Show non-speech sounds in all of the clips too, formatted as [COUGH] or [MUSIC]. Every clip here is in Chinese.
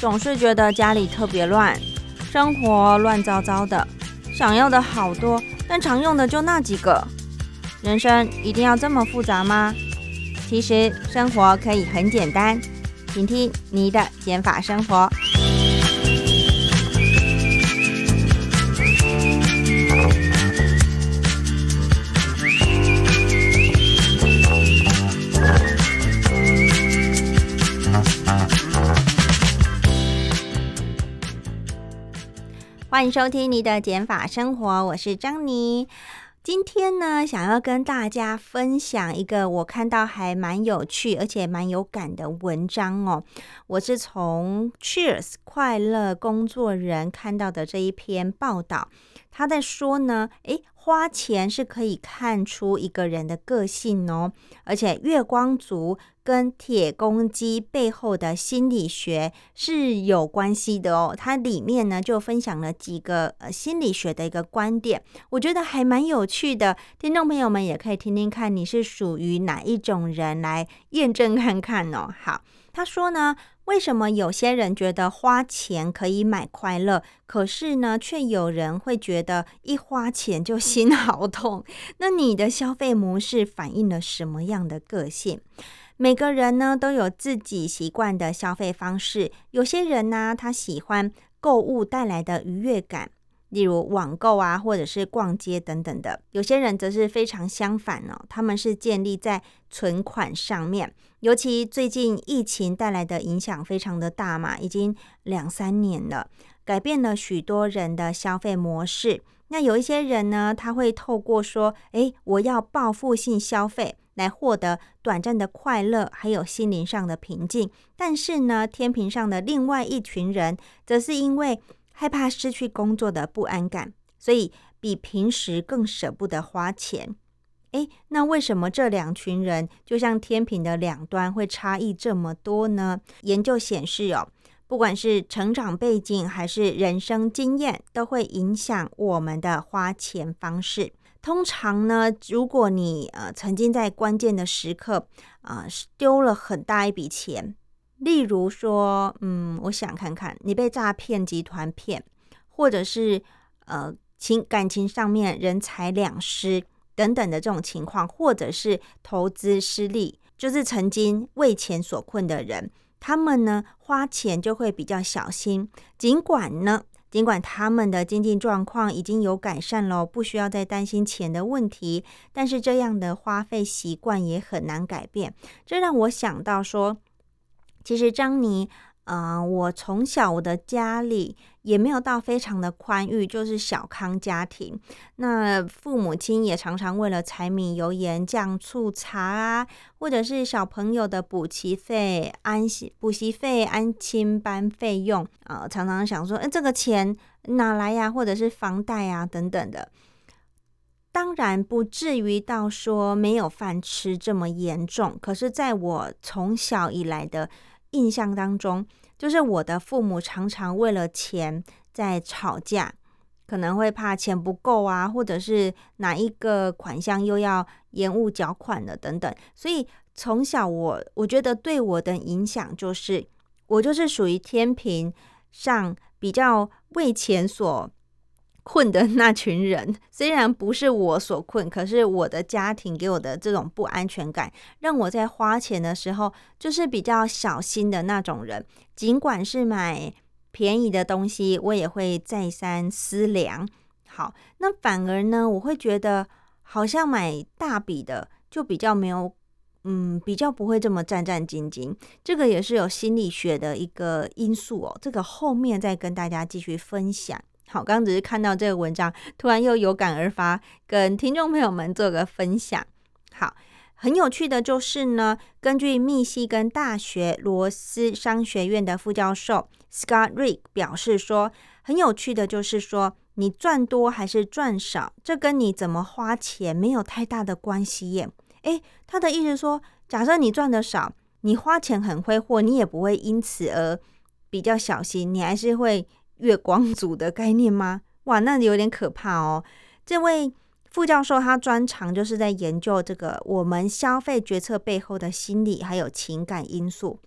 总是觉得家里特别乱，生活乱糟糟的，想要的好多，但常用的就那几个。人生一定要这么复杂吗？其实生活可以很简单，请听你的减法生活。欢迎收听你的减法生活，我是张妮。今天呢，想要跟大家分享一个我看到还蛮有趣，而且蛮有感的文章哦。我是从 Cheers 快乐工作人看到的这一篇报道，他在说呢，诶，花钱是可以看出一个人的个性哦，而且月光族。跟铁公鸡背后的心理学是有关系的哦。它里面呢就分享了几个呃心理学的一个观点，我觉得还蛮有趣的。听众朋友们也可以听听看，你是属于哪一种人来验证看看哦。好，他说呢，为什么有些人觉得花钱可以买快乐，可是呢，却有人会觉得一花钱就 [LAUGHS] 心好痛？那你的消费模式反映了什么样的个性？每个人呢都有自己习惯的消费方式。有些人呢，他喜欢购物带来的愉悦感，例如网购啊，或者是逛街等等的。有些人则是非常相反哦，他们是建立在存款上面。尤其最近疫情带来的影响非常的大嘛，已经两三年了，改变了许多人的消费模式。那有一些人呢，他会透过说：“诶，我要报复性消费。”来获得短暂的快乐，还有心灵上的平静。但是呢，天平上的另外一群人，则是因为害怕失去工作的不安感，所以比平时更舍不得花钱。诶，那为什么这两群人就像天平的两端会差异这么多呢？研究显示哦，不管是成长背景还是人生经验，都会影响我们的花钱方式。通常呢，如果你呃曾经在关键的时刻啊丢了很大一笔钱，例如说，嗯，我想看看你被诈骗集团骗，或者是呃情感情上面人财两失等等的这种情况，或者是投资失利，就是曾经为钱所困的人，他们呢花钱就会比较小心，尽管呢。尽管他们的经济状况已经有改善了，不需要再担心钱的问题，但是这样的花费习惯也很难改变。这让我想到说，其实张妮。嗯，我从小我的家里也没有到非常的宽裕，就是小康家庭。那父母亲也常常为了柴米油盐酱醋茶啊，或者是小朋友的补习费、安习补习费、安亲班费用啊，常常想说，哎，这个钱哪来呀？或者是房贷啊等等的。当然不至于到说没有饭吃这么严重，可是在我从小以来的印象当中。就是我的父母常常为了钱在吵架，可能会怕钱不够啊，或者是哪一个款项又要延误缴款了等等。所以从小我我觉得对我的影响就是，我就是属于天平上比较为钱所。困的那群人，虽然不是我所困，可是我的家庭给我的这种不安全感，让我在花钱的时候就是比较小心的那种人。尽管是买便宜的东西，我也会再三思量。好，那反而呢，我会觉得好像买大笔的就比较没有，嗯，比较不会这么战战兢兢。这个也是有心理学的一个因素哦。这个后面再跟大家继续分享。好，刚刚只是看到这个文章，突然又有感而发，跟听众朋友们做个分享。好，很有趣的就是呢，根据密西根大学罗斯商学院的副教授 Scott Rick 表示说，很有趣的就是说，你赚多还是赚少，这跟你怎么花钱没有太大的关系耶。诶，他的意思说，假设你赚的少，你花钱很挥霍，你也不会因此而比较小心，你还是会。月光族的概念吗？哇，那有点可怕哦。这位副教授他专长就是在研究这个我们消费决策背后的心理还有情感因素。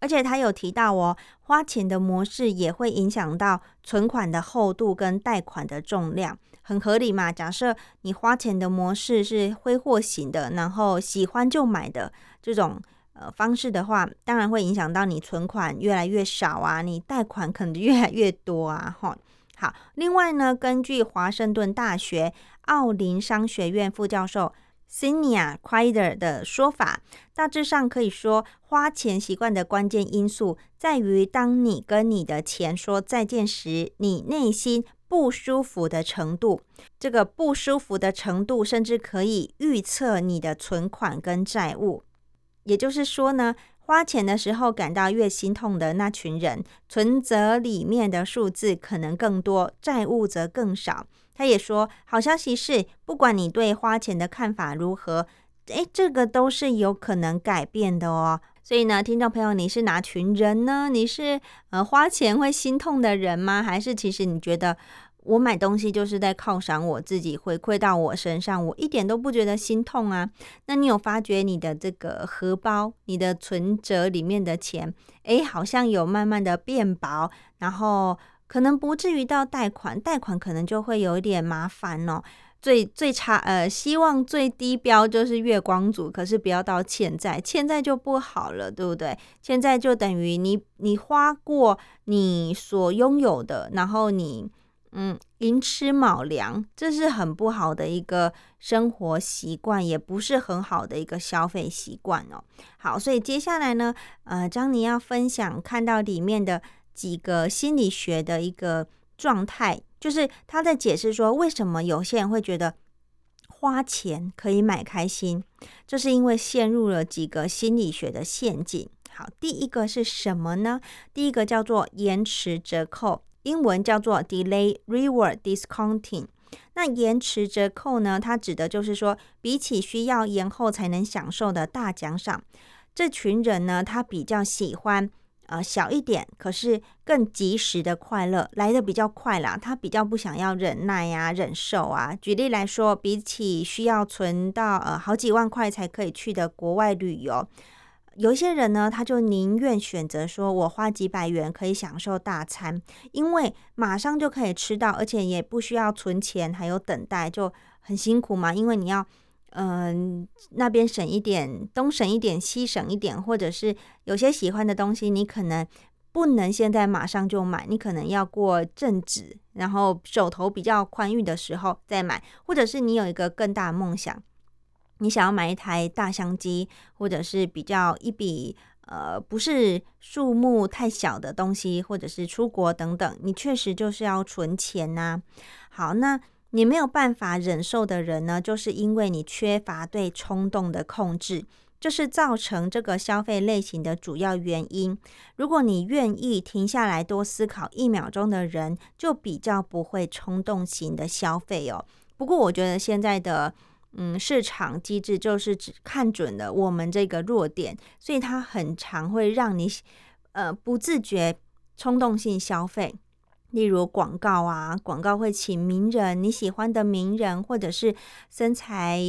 而且他有提到哦，花钱的模式也会影响到存款的厚度跟贷款的重量，很合理嘛？假设你花钱的模式是挥霍型的，然后喜欢就买的这种呃方式的话，当然会影响到你存款越来越少啊，你贷款可能越来越多啊，哈。好，另外呢，根据华盛顿大学奥林商学院副教授。Sinia Quider 的说法，大致上可以说，花钱习惯的关键因素在于，当你跟你的钱说再见时，你内心不舒服的程度。这个不舒服的程度，甚至可以预测你的存款跟债务。也就是说呢，花钱的时候感到越心痛的那群人，存折里面的数字可能更多，债务则更少。他也说，好消息是，不管你对花钱的看法如何，诶，这个都是有可能改变的哦。所以呢，听众朋友，你是哪群人呢？你是呃花钱会心痛的人吗？还是其实你觉得我买东西就是在犒赏我自己，回馈到我身上，我一点都不觉得心痛啊？那你有发觉你的这个荷包、你的存折里面的钱，诶，好像有慢慢的变薄，然后。可能不至于到贷款，贷款可能就会有一点麻烦哦。最最差呃，希望最低标就是月光族，可是不要到欠债，欠债就不好了，对不对？欠债就等于你你花过你所拥有的，然后你嗯寅吃卯粮，这是很不好的一个生活习惯，也不是很好的一个消费习惯哦。好，所以接下来呢，呃，张妮要分享看到里面的。几个心理学的一个状态，就是他在解释说，为什么有些人会觉得花钱可以买开心，这是因为陷入了几个心理学的陷阱。好，第一个是什么呢？第一个叫做延迟折扣，英文叫做 delay reward discounting。那延迟折扣呢，它指的就是说，比起需要延后才能享受的大奖赏，这群人呢，他比较喜欢。呃，小一点，可是更及时的快乐来的比较快啦。他比较不想要忍耐呀、忍受啊。举例来说，比起需要存到呃好几万块才可以去的国外旅游，有一些人呢，他就宁愿选择说我花几百元可以享受大餐，因为马上就可以吃到，而且也不需要存钱，还有等待，就很辛苦嘛，因为你要。嗯，那边省一点，东省一点，西省一点，或者是有些喜欢的东西，你可能不能现在马上就买，你可能要过阵子，然后手头比较宽裕的时候再买，或者是你有一个更大的梦想，你想要买一台大相机，或者是比较一笔呃不是数目太小的东西，或者是出国等等，你确实就是要存钱呐。好，那。你没有办法忍受的人呢，就是因为你缺乏对冲动的控制，这是造成这个消费类型的主要原因。如果你愿意停下来多思考一秒钟的人，就比较不会冲动型的消费哦。不过，我觉得现在的嗯市场机制就是只看准了我们这个弱点，所以它很常会让你呃不自觉冲动性消费。例如广告啊，广告会请名人，你喜欢的名人，或者是身材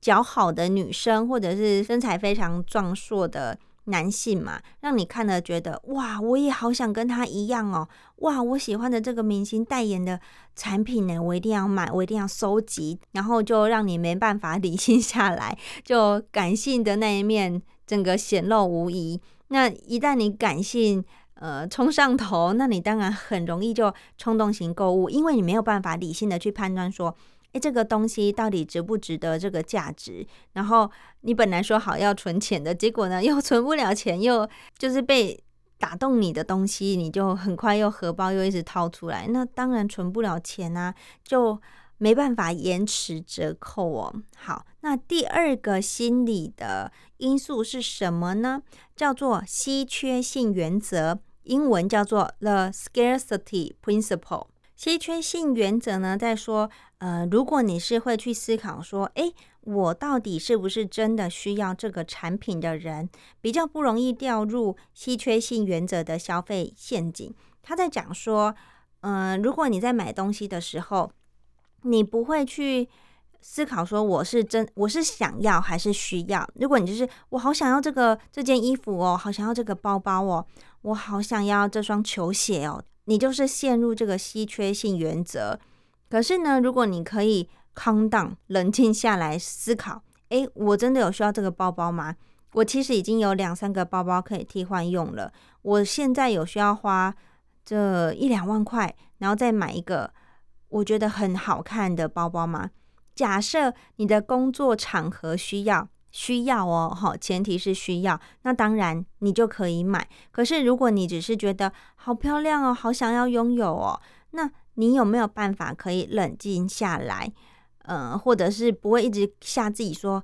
较好的女生，或者是身材非常壮硕的男性嘛，让你看了觉得哇，我也好想跟他一样哦，哇，我喜欢的这个明星代言的产品呢，我一定要买，我一定要收集，然后就让你没办法 [LAUGHS] 理性下来，就感性的那一面整个显露无遗。那一旦你感性，呃，冲上头，那你当然很容易就冲动型购物，因为你没有办法理性的去判断说，诶，这个东西到底值不值得这个价值。然后你本来说好要存钱的，结果呢又 [LAUGHS] 存不了钱，又就是被打动你的东西，你就很快又荷包又一直掏出来，那当然存不了钱啊，就没办法延迟折扣哦。好，那第二个心理的因素是什么呢？叫做稀缺性原则。英文叫做 the scarcity principle。稀缺性原则呢，在说，呃，如果你是会去思考说，诶，我到底是不是真的需要这个产品的人，比较不容易掉入稀缺性原则的消费陷阱。他在讲说，嗯，如果你在买东西的时候，你不会去思考说我是真我是想要还是需要。如果你就是我好想要这个这件衣服哦，好想要这个包包哦，我好想要这双球鞋哦，你就是陷入这个稀缺性原则。可是呢，如果你可以 calm down 冷静下来思考，诶，我真的有需要这个包包吗？我其实已经有两三个包包可以替换用了。我现在有需要花这一两万块，然后再买一个我觉得很好看的包包吗？假设你的工作场合需要，需要哦，哈，前提是需要，那当然你就可以买。可是如果你只是觉得好漂亮哦，好想要拥有哦，那你有没有办法可以冷静下来？呃，或者是不会一直吓自己说。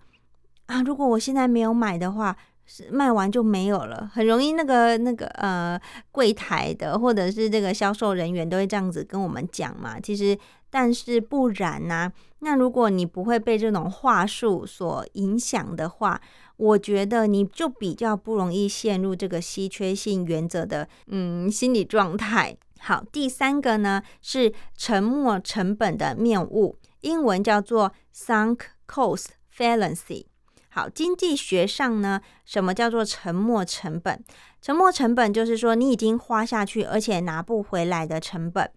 啊，如果我现在没有买的话，是卖完就没有了，很容易那个那个呃柜台的或者是这个销售人员都会这样子跟我们讲嘛。其实，但是不然呢？那如果你不会被这种话术所影响的话，我觉得你就比较不容易陷入这个稀缺性原则的嗯心理状态。好，第三个呢是沉没成本的谬误，英文叫做 sunk cost fallacy。好，经济学上呢，什么叫做沉没成本？沉没成本就是说你已经花下去，而且拿不回来的成本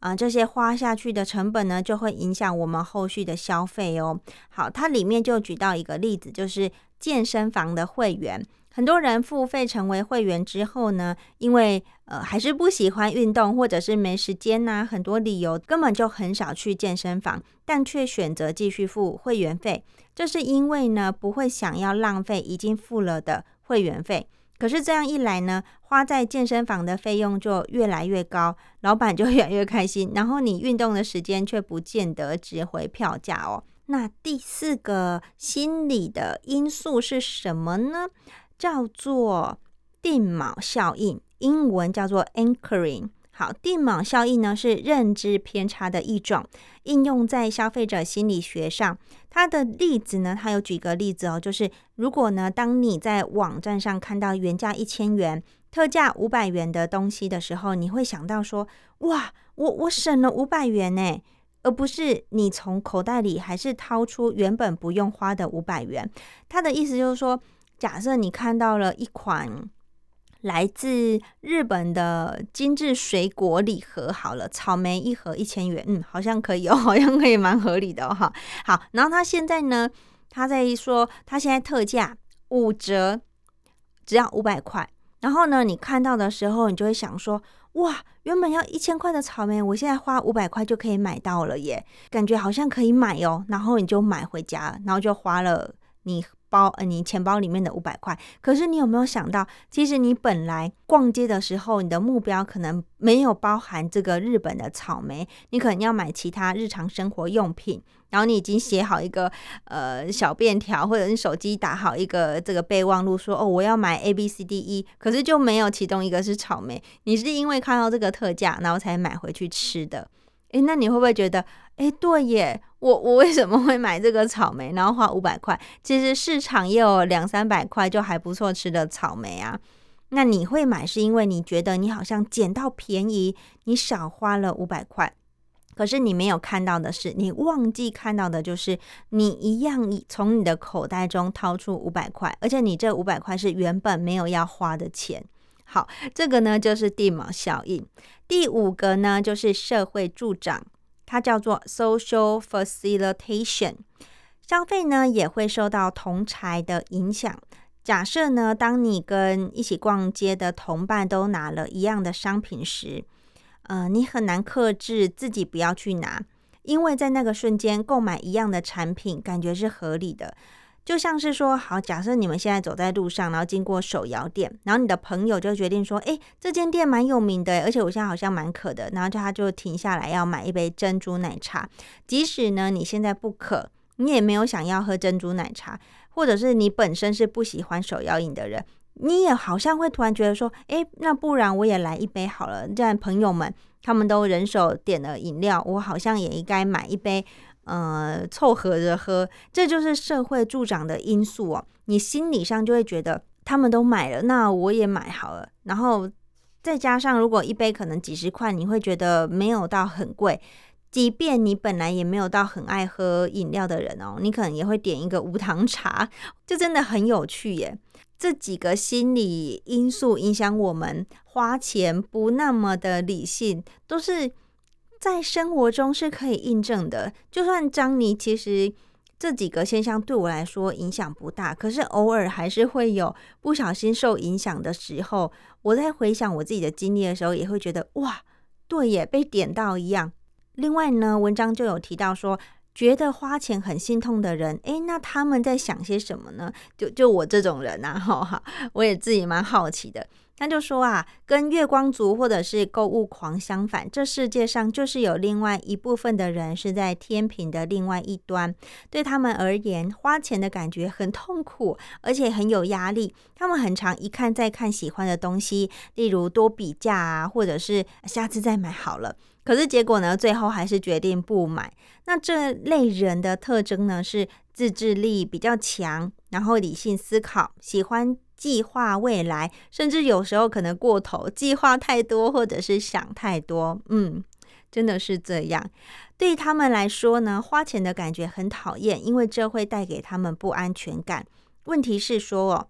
啊。这些花下去的成本呢，就会影响我们后续的消费哦。好，它里面就举到一个例子，就是健身房的会员。很多人付费成为会员之后呢，因为呃还是不喜欢运动，或者是没时间呐，很多理由根本就很少去健身房，但却选择继续付会员费。这是因为呢，不会想要浪费已经付了的会员费。可是这样一来呢，花在健身房的费用就越来越高，老板就 [LAUGHS] 越来越开心，然后你运动的时间却不见得值回票价哦。那第四个心理的因素是什么呢？叫做定锚效应，英文叫做 anchoring。好，定锚效应呢是认知偏差的一种，应用在消费者心理学上。它的例子呢，它有举个例子哦，就是如果呢，当你在网站上看到原价一千元、特价五百元的东西的时候，你会想到说，哇，我我省了五百元呢，而不是你从口袋里还是掏出原本不用花的五百元。他的意思就是说。假设你看到了一款来自日本的精致水果礼盒，好了，草莓一盒一千元，嗯，好像可以哦，[LAUGHS] 好像可以蛮合理的哈。好，然后他现在呢，他在说他现在特价五折，只要五百块。然后呢，你看到的时候，你就会想说，哇，原本要一千块的草莓，我现在花五百块就可以买到了耶，感觉好像可以买哦。然后你就买回家，然后就花了你。包呃，你钱包里面的五百块，可是你有没有想到，其实你本来逛街的时候，你的目标可能没有包含这个日本的草莓，你可能要买其他日常生活用品，然后你已经写好一个呃小便条，或者你手机打好一个这个备忘录，说哦我要买 A B C D E，可是就没有其中一个是草莓，你是因为看到这个特价，然后才买回去吃的。诶，那你会不会觉得，诶，对耶，我我为什么会买这个草莓，然后花五百块？其实市场也有两三百块就还不错吃的草莓啊。那你会买是因为你觉得你好像捡到便宜，你少花了五百块。可是你没有看到的是，你忘记看到的就是你一样从你的口袋中掏出五百块，而且你这五百块是原本没有要花的钱。好，这个呢就是地锚效应。第五个呢就是社会助长，它叫做 social facilitation。消费呢也会受到同才的影响。假设呢，当你跟一起逛街的同伴都拿了一样的商品时，呃，你很难克制自己不要去拿，因为在那个瞬间购买一样的产品，感觉是合理的。就像是说，好，假设你们现在走在路上，然后经过手摇店，然后你的朋友就决定说，哎，这间店蛮有名的，而且我现在好像蛮渴的，然后就他就停下来要买一杯珍珠奶茶。即使呢你现在不渴，你也没有想要喝珍珠奶茶，或者是你本身是不喜欢手摇饮的人，你也好像会突然觉得说，哎，那不然我也来一杯好了。这样朋友们他们都人手点了饮料，我好像也应该买一杯。呃，凑合着喝，这就是社会助长的因素哦。你心理上就会觉得他们都买了，那我也买好了。然后再加上，如果一杯可能几十块，你会觉得没有到很贵。即便你本来也没有到很爱喝饮料的人哦，你可能也会点一个无糖茶，就真的很有趣耶。这几个心理因素影响我们花钱不那么的理性，都是在生活中是可以印证的。就算张妮其实这几个现象对我来说影响不大，可是偶尔还是会有不小心受影响的时候。我在回想我自己的经历的时候，也会觉得哇，对耶，被点到一样。另外呢，文章就有提到说。觉得花钱很心痛的人，诶，那他们在想些什么呢？就就我这种人呐，哈，我也自己蛮好奇的。他就说啊，跟月光族或者是购物狂相反，这世界上就是有另外一部分的人是在天平的另外一端。对他们而言，花钱的感觉很痛苦，而且很有压力。他们很常一看再看喜欢的东西，例如多比价啊，或者是下次再买好了。可是结果呢，最后还是决定不买。那这类人的特征呢，是自制力比较强，然后理性思考，喜欢。计划未来，甚至有时候可能过头，计划太多，或者是想太多，嗯，真的是这样。对他们来说呢，花钱的感觉很讨厌，因为这会带给他们不安全感。问题是说哦。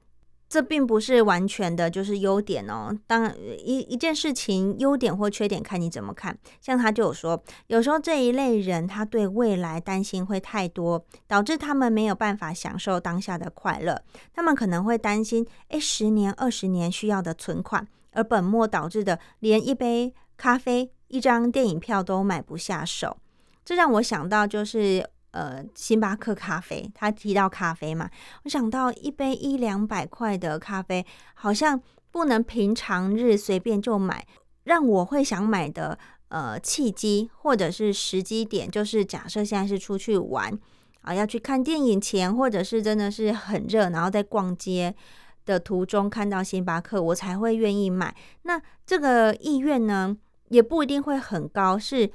这并不是完全的，就是优点哦。当一一件事情优点或缺点，看你怎么看。像他就有说，有时候这一类人，他对未来担心会太多，导致他们没有办法享受当下的快乐。他们可能会担心，诶，十年、二十年需要的存款，而本末导致的，连一杯咖啡、一张电影票都买不下手。这让我想到，就是。呃，星巴克咖啡，他提到咖啡嘛，我想到一杯一两百块的咖啡，好像不能平常日随便就买。让我会想买的呃契机或者是时机点，就是假设现在是出去玩啊，要去看电影前，或者是真的是很热，然后在逛街的途中看到星巴克，我才会愿意买。那这个意愿呢，也不一定会很高，是。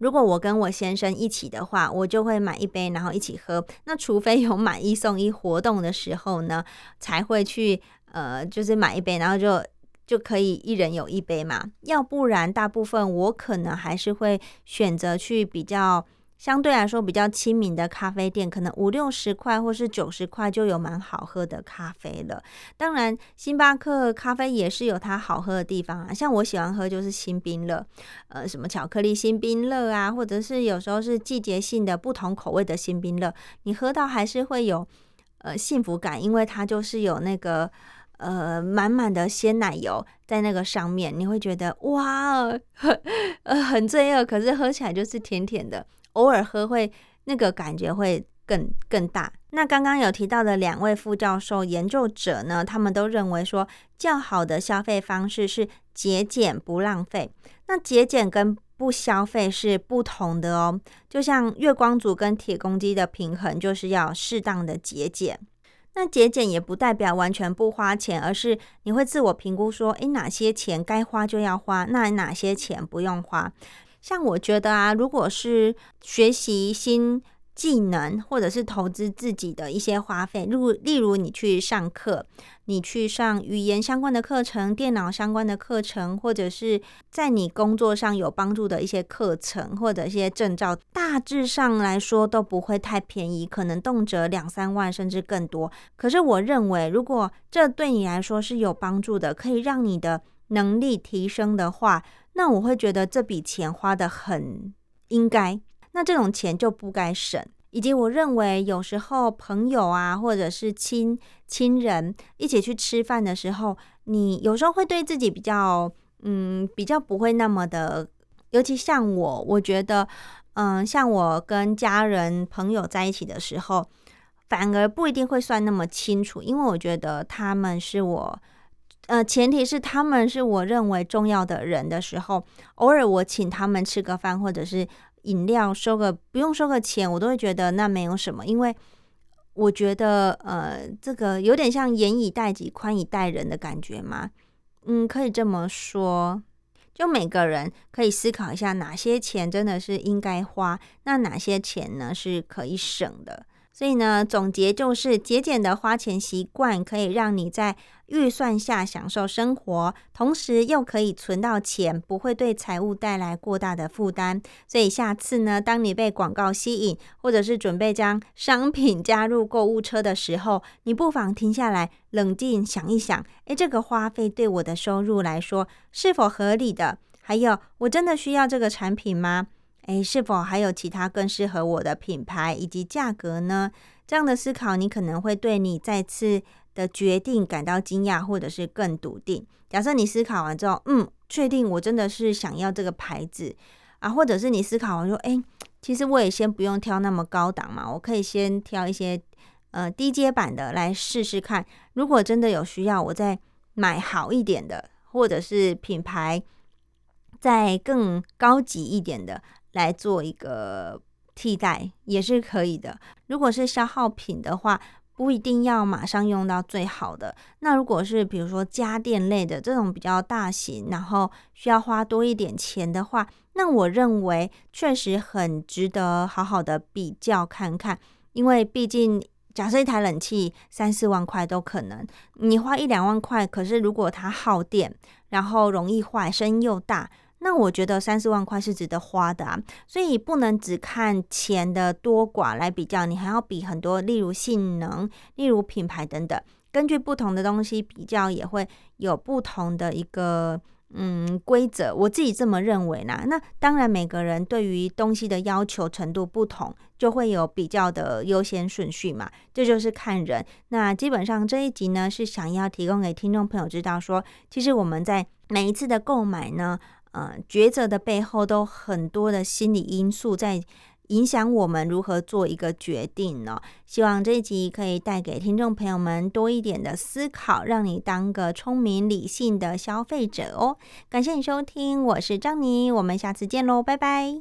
如果我跟我先生一起的话，我就会买一杯，然后一起喝。那除非有买一送一活动的时候呢，才会去呃，就是买一杯，然后就就可以一人有一杯嘛。要不然，大部分我可能还是会选择去比较。相对来说比较亲民的咖啡店，可能五六十块或是九十块就有蛮好喝的咖啡了。当然，星巴克咖啡也是有它好喝的地方啊。像我喜欢喝就是新冰乐，呃，什么巧克力新冰乐啊，或者是有时候是季节性的不同口味的新冰乐，你喝到还是会有呃幸福感，因为它就是有那个呃满满的鲜奶油在那个上面，你会觉得哇，很 [LAUGHS] 呃很罪恶，可是喝起来就是甜甜的。偶尔喝会那个感觉会更更大。那刚刚有提到的两位副教授研究者呢，他们都认为说较好的消费方式是节俭不浪费。那节俭跟不消费是不同的哦。就像月光族跟铁公鸡的平衡，就是要适当的节俭。那节俭也不代表完全不花钱，而是你会自我评估说，诶，哪些钱该花就要花，那哪些钱不用花。像我觉得啊，如果是学习新技能，或者是投资自己的一些花费，如例如你去上课，你去上语言相关的课程、电脑相关的课程，或者是在你工作上有帮助的一些课程或者一些证照，大致上来说都不会太便宜，可能动辄两三万甚至更多。可是我认为，如果这对你来说是有帮助的，可以让你的能力提升的话。那我会觉得这笔钱花的很应该，那这种钱就不该省。以及我认为有时候朋友啊，或者是亲亲人一起去吃饭的时候，你有时候会对自己比较，嗯，比较不会那么的。尤其像我，我觉得，嗯，像我跟家人朋友在一起的时候，反而不一定会算那么清楚，因为我觉得他们是我。呃，前提是他们是我认为重要的人的时候，偶尔我请他们吃个饭或者是饮料，收个不用收个钱，我都会觉得那没有什么，因为我觉得呃，这个有点像严以待己、宽以待人的感觉嘛。嗯，可以这么说，就每个人可以思考一下，哪些钱真的是应该花，那哪些钱呢是可以省的。所以呢，总结就是节俭的花钱习惯可以让你在预算下享受生活，同时又可以存到钱，不会对财务带来过大的负担。所以下次呢，当你被广告吸引，或者是准备将商品加入购物车的时候，你不妨停下来，冷静想一想：诶，这个花费对我的收入来说是否合理的？还有，我真的需要这个产品吗？诶，是否还有其他更适合我的品牌以及价格呢？这样的思考，你可能会对你再次的决定感到惊讶，或者是更笃定。假设你思考完之后，嗯，确定我真的是想要这个牌子啊，或者是你思考完说，诶，其实我也先不用挑那么高档嘛，我可以先挑一些呃低阶版的来试试看。如果真的有需要，我再买好一点的，或者是品牌再更高级一点的。来做一个替代也是可以的。如果是消耗品的话，不一定要马上用到最好的。那如果是比如说家电类的这种比较大型，然后需要花多一点钱的话，那我认为确实很值得好好的比较看看。因为毕竟假设一台冷气三四万块都可能，你花一两万块，可是如果它耗电，然后容易坏，声音又大。那我觉得三四万块是值得花的啊，所以不能只看钱的多寡来比较，你还要比很多，例如性能、例如品牌等等，根据不同的东西比较，也会有不同的一个嗯规则。我自己这么认为呢。那当然，每个人对于东西的要求程度不同，就会有比较的优先顺序嘛，这就是看人。那基本上这一集呢，是想要提供给听众朋友知道说，其实我们在每一次的购买呢。嗯，抉择的背后都很多的心理因素在影响我们如何做一个决定呢？希望这一集可以带给听众朋友们多一点的思考，让你当个聪明理性的消费者哦。感谢你收听，我是张妮，我们下次见喽，拜拜。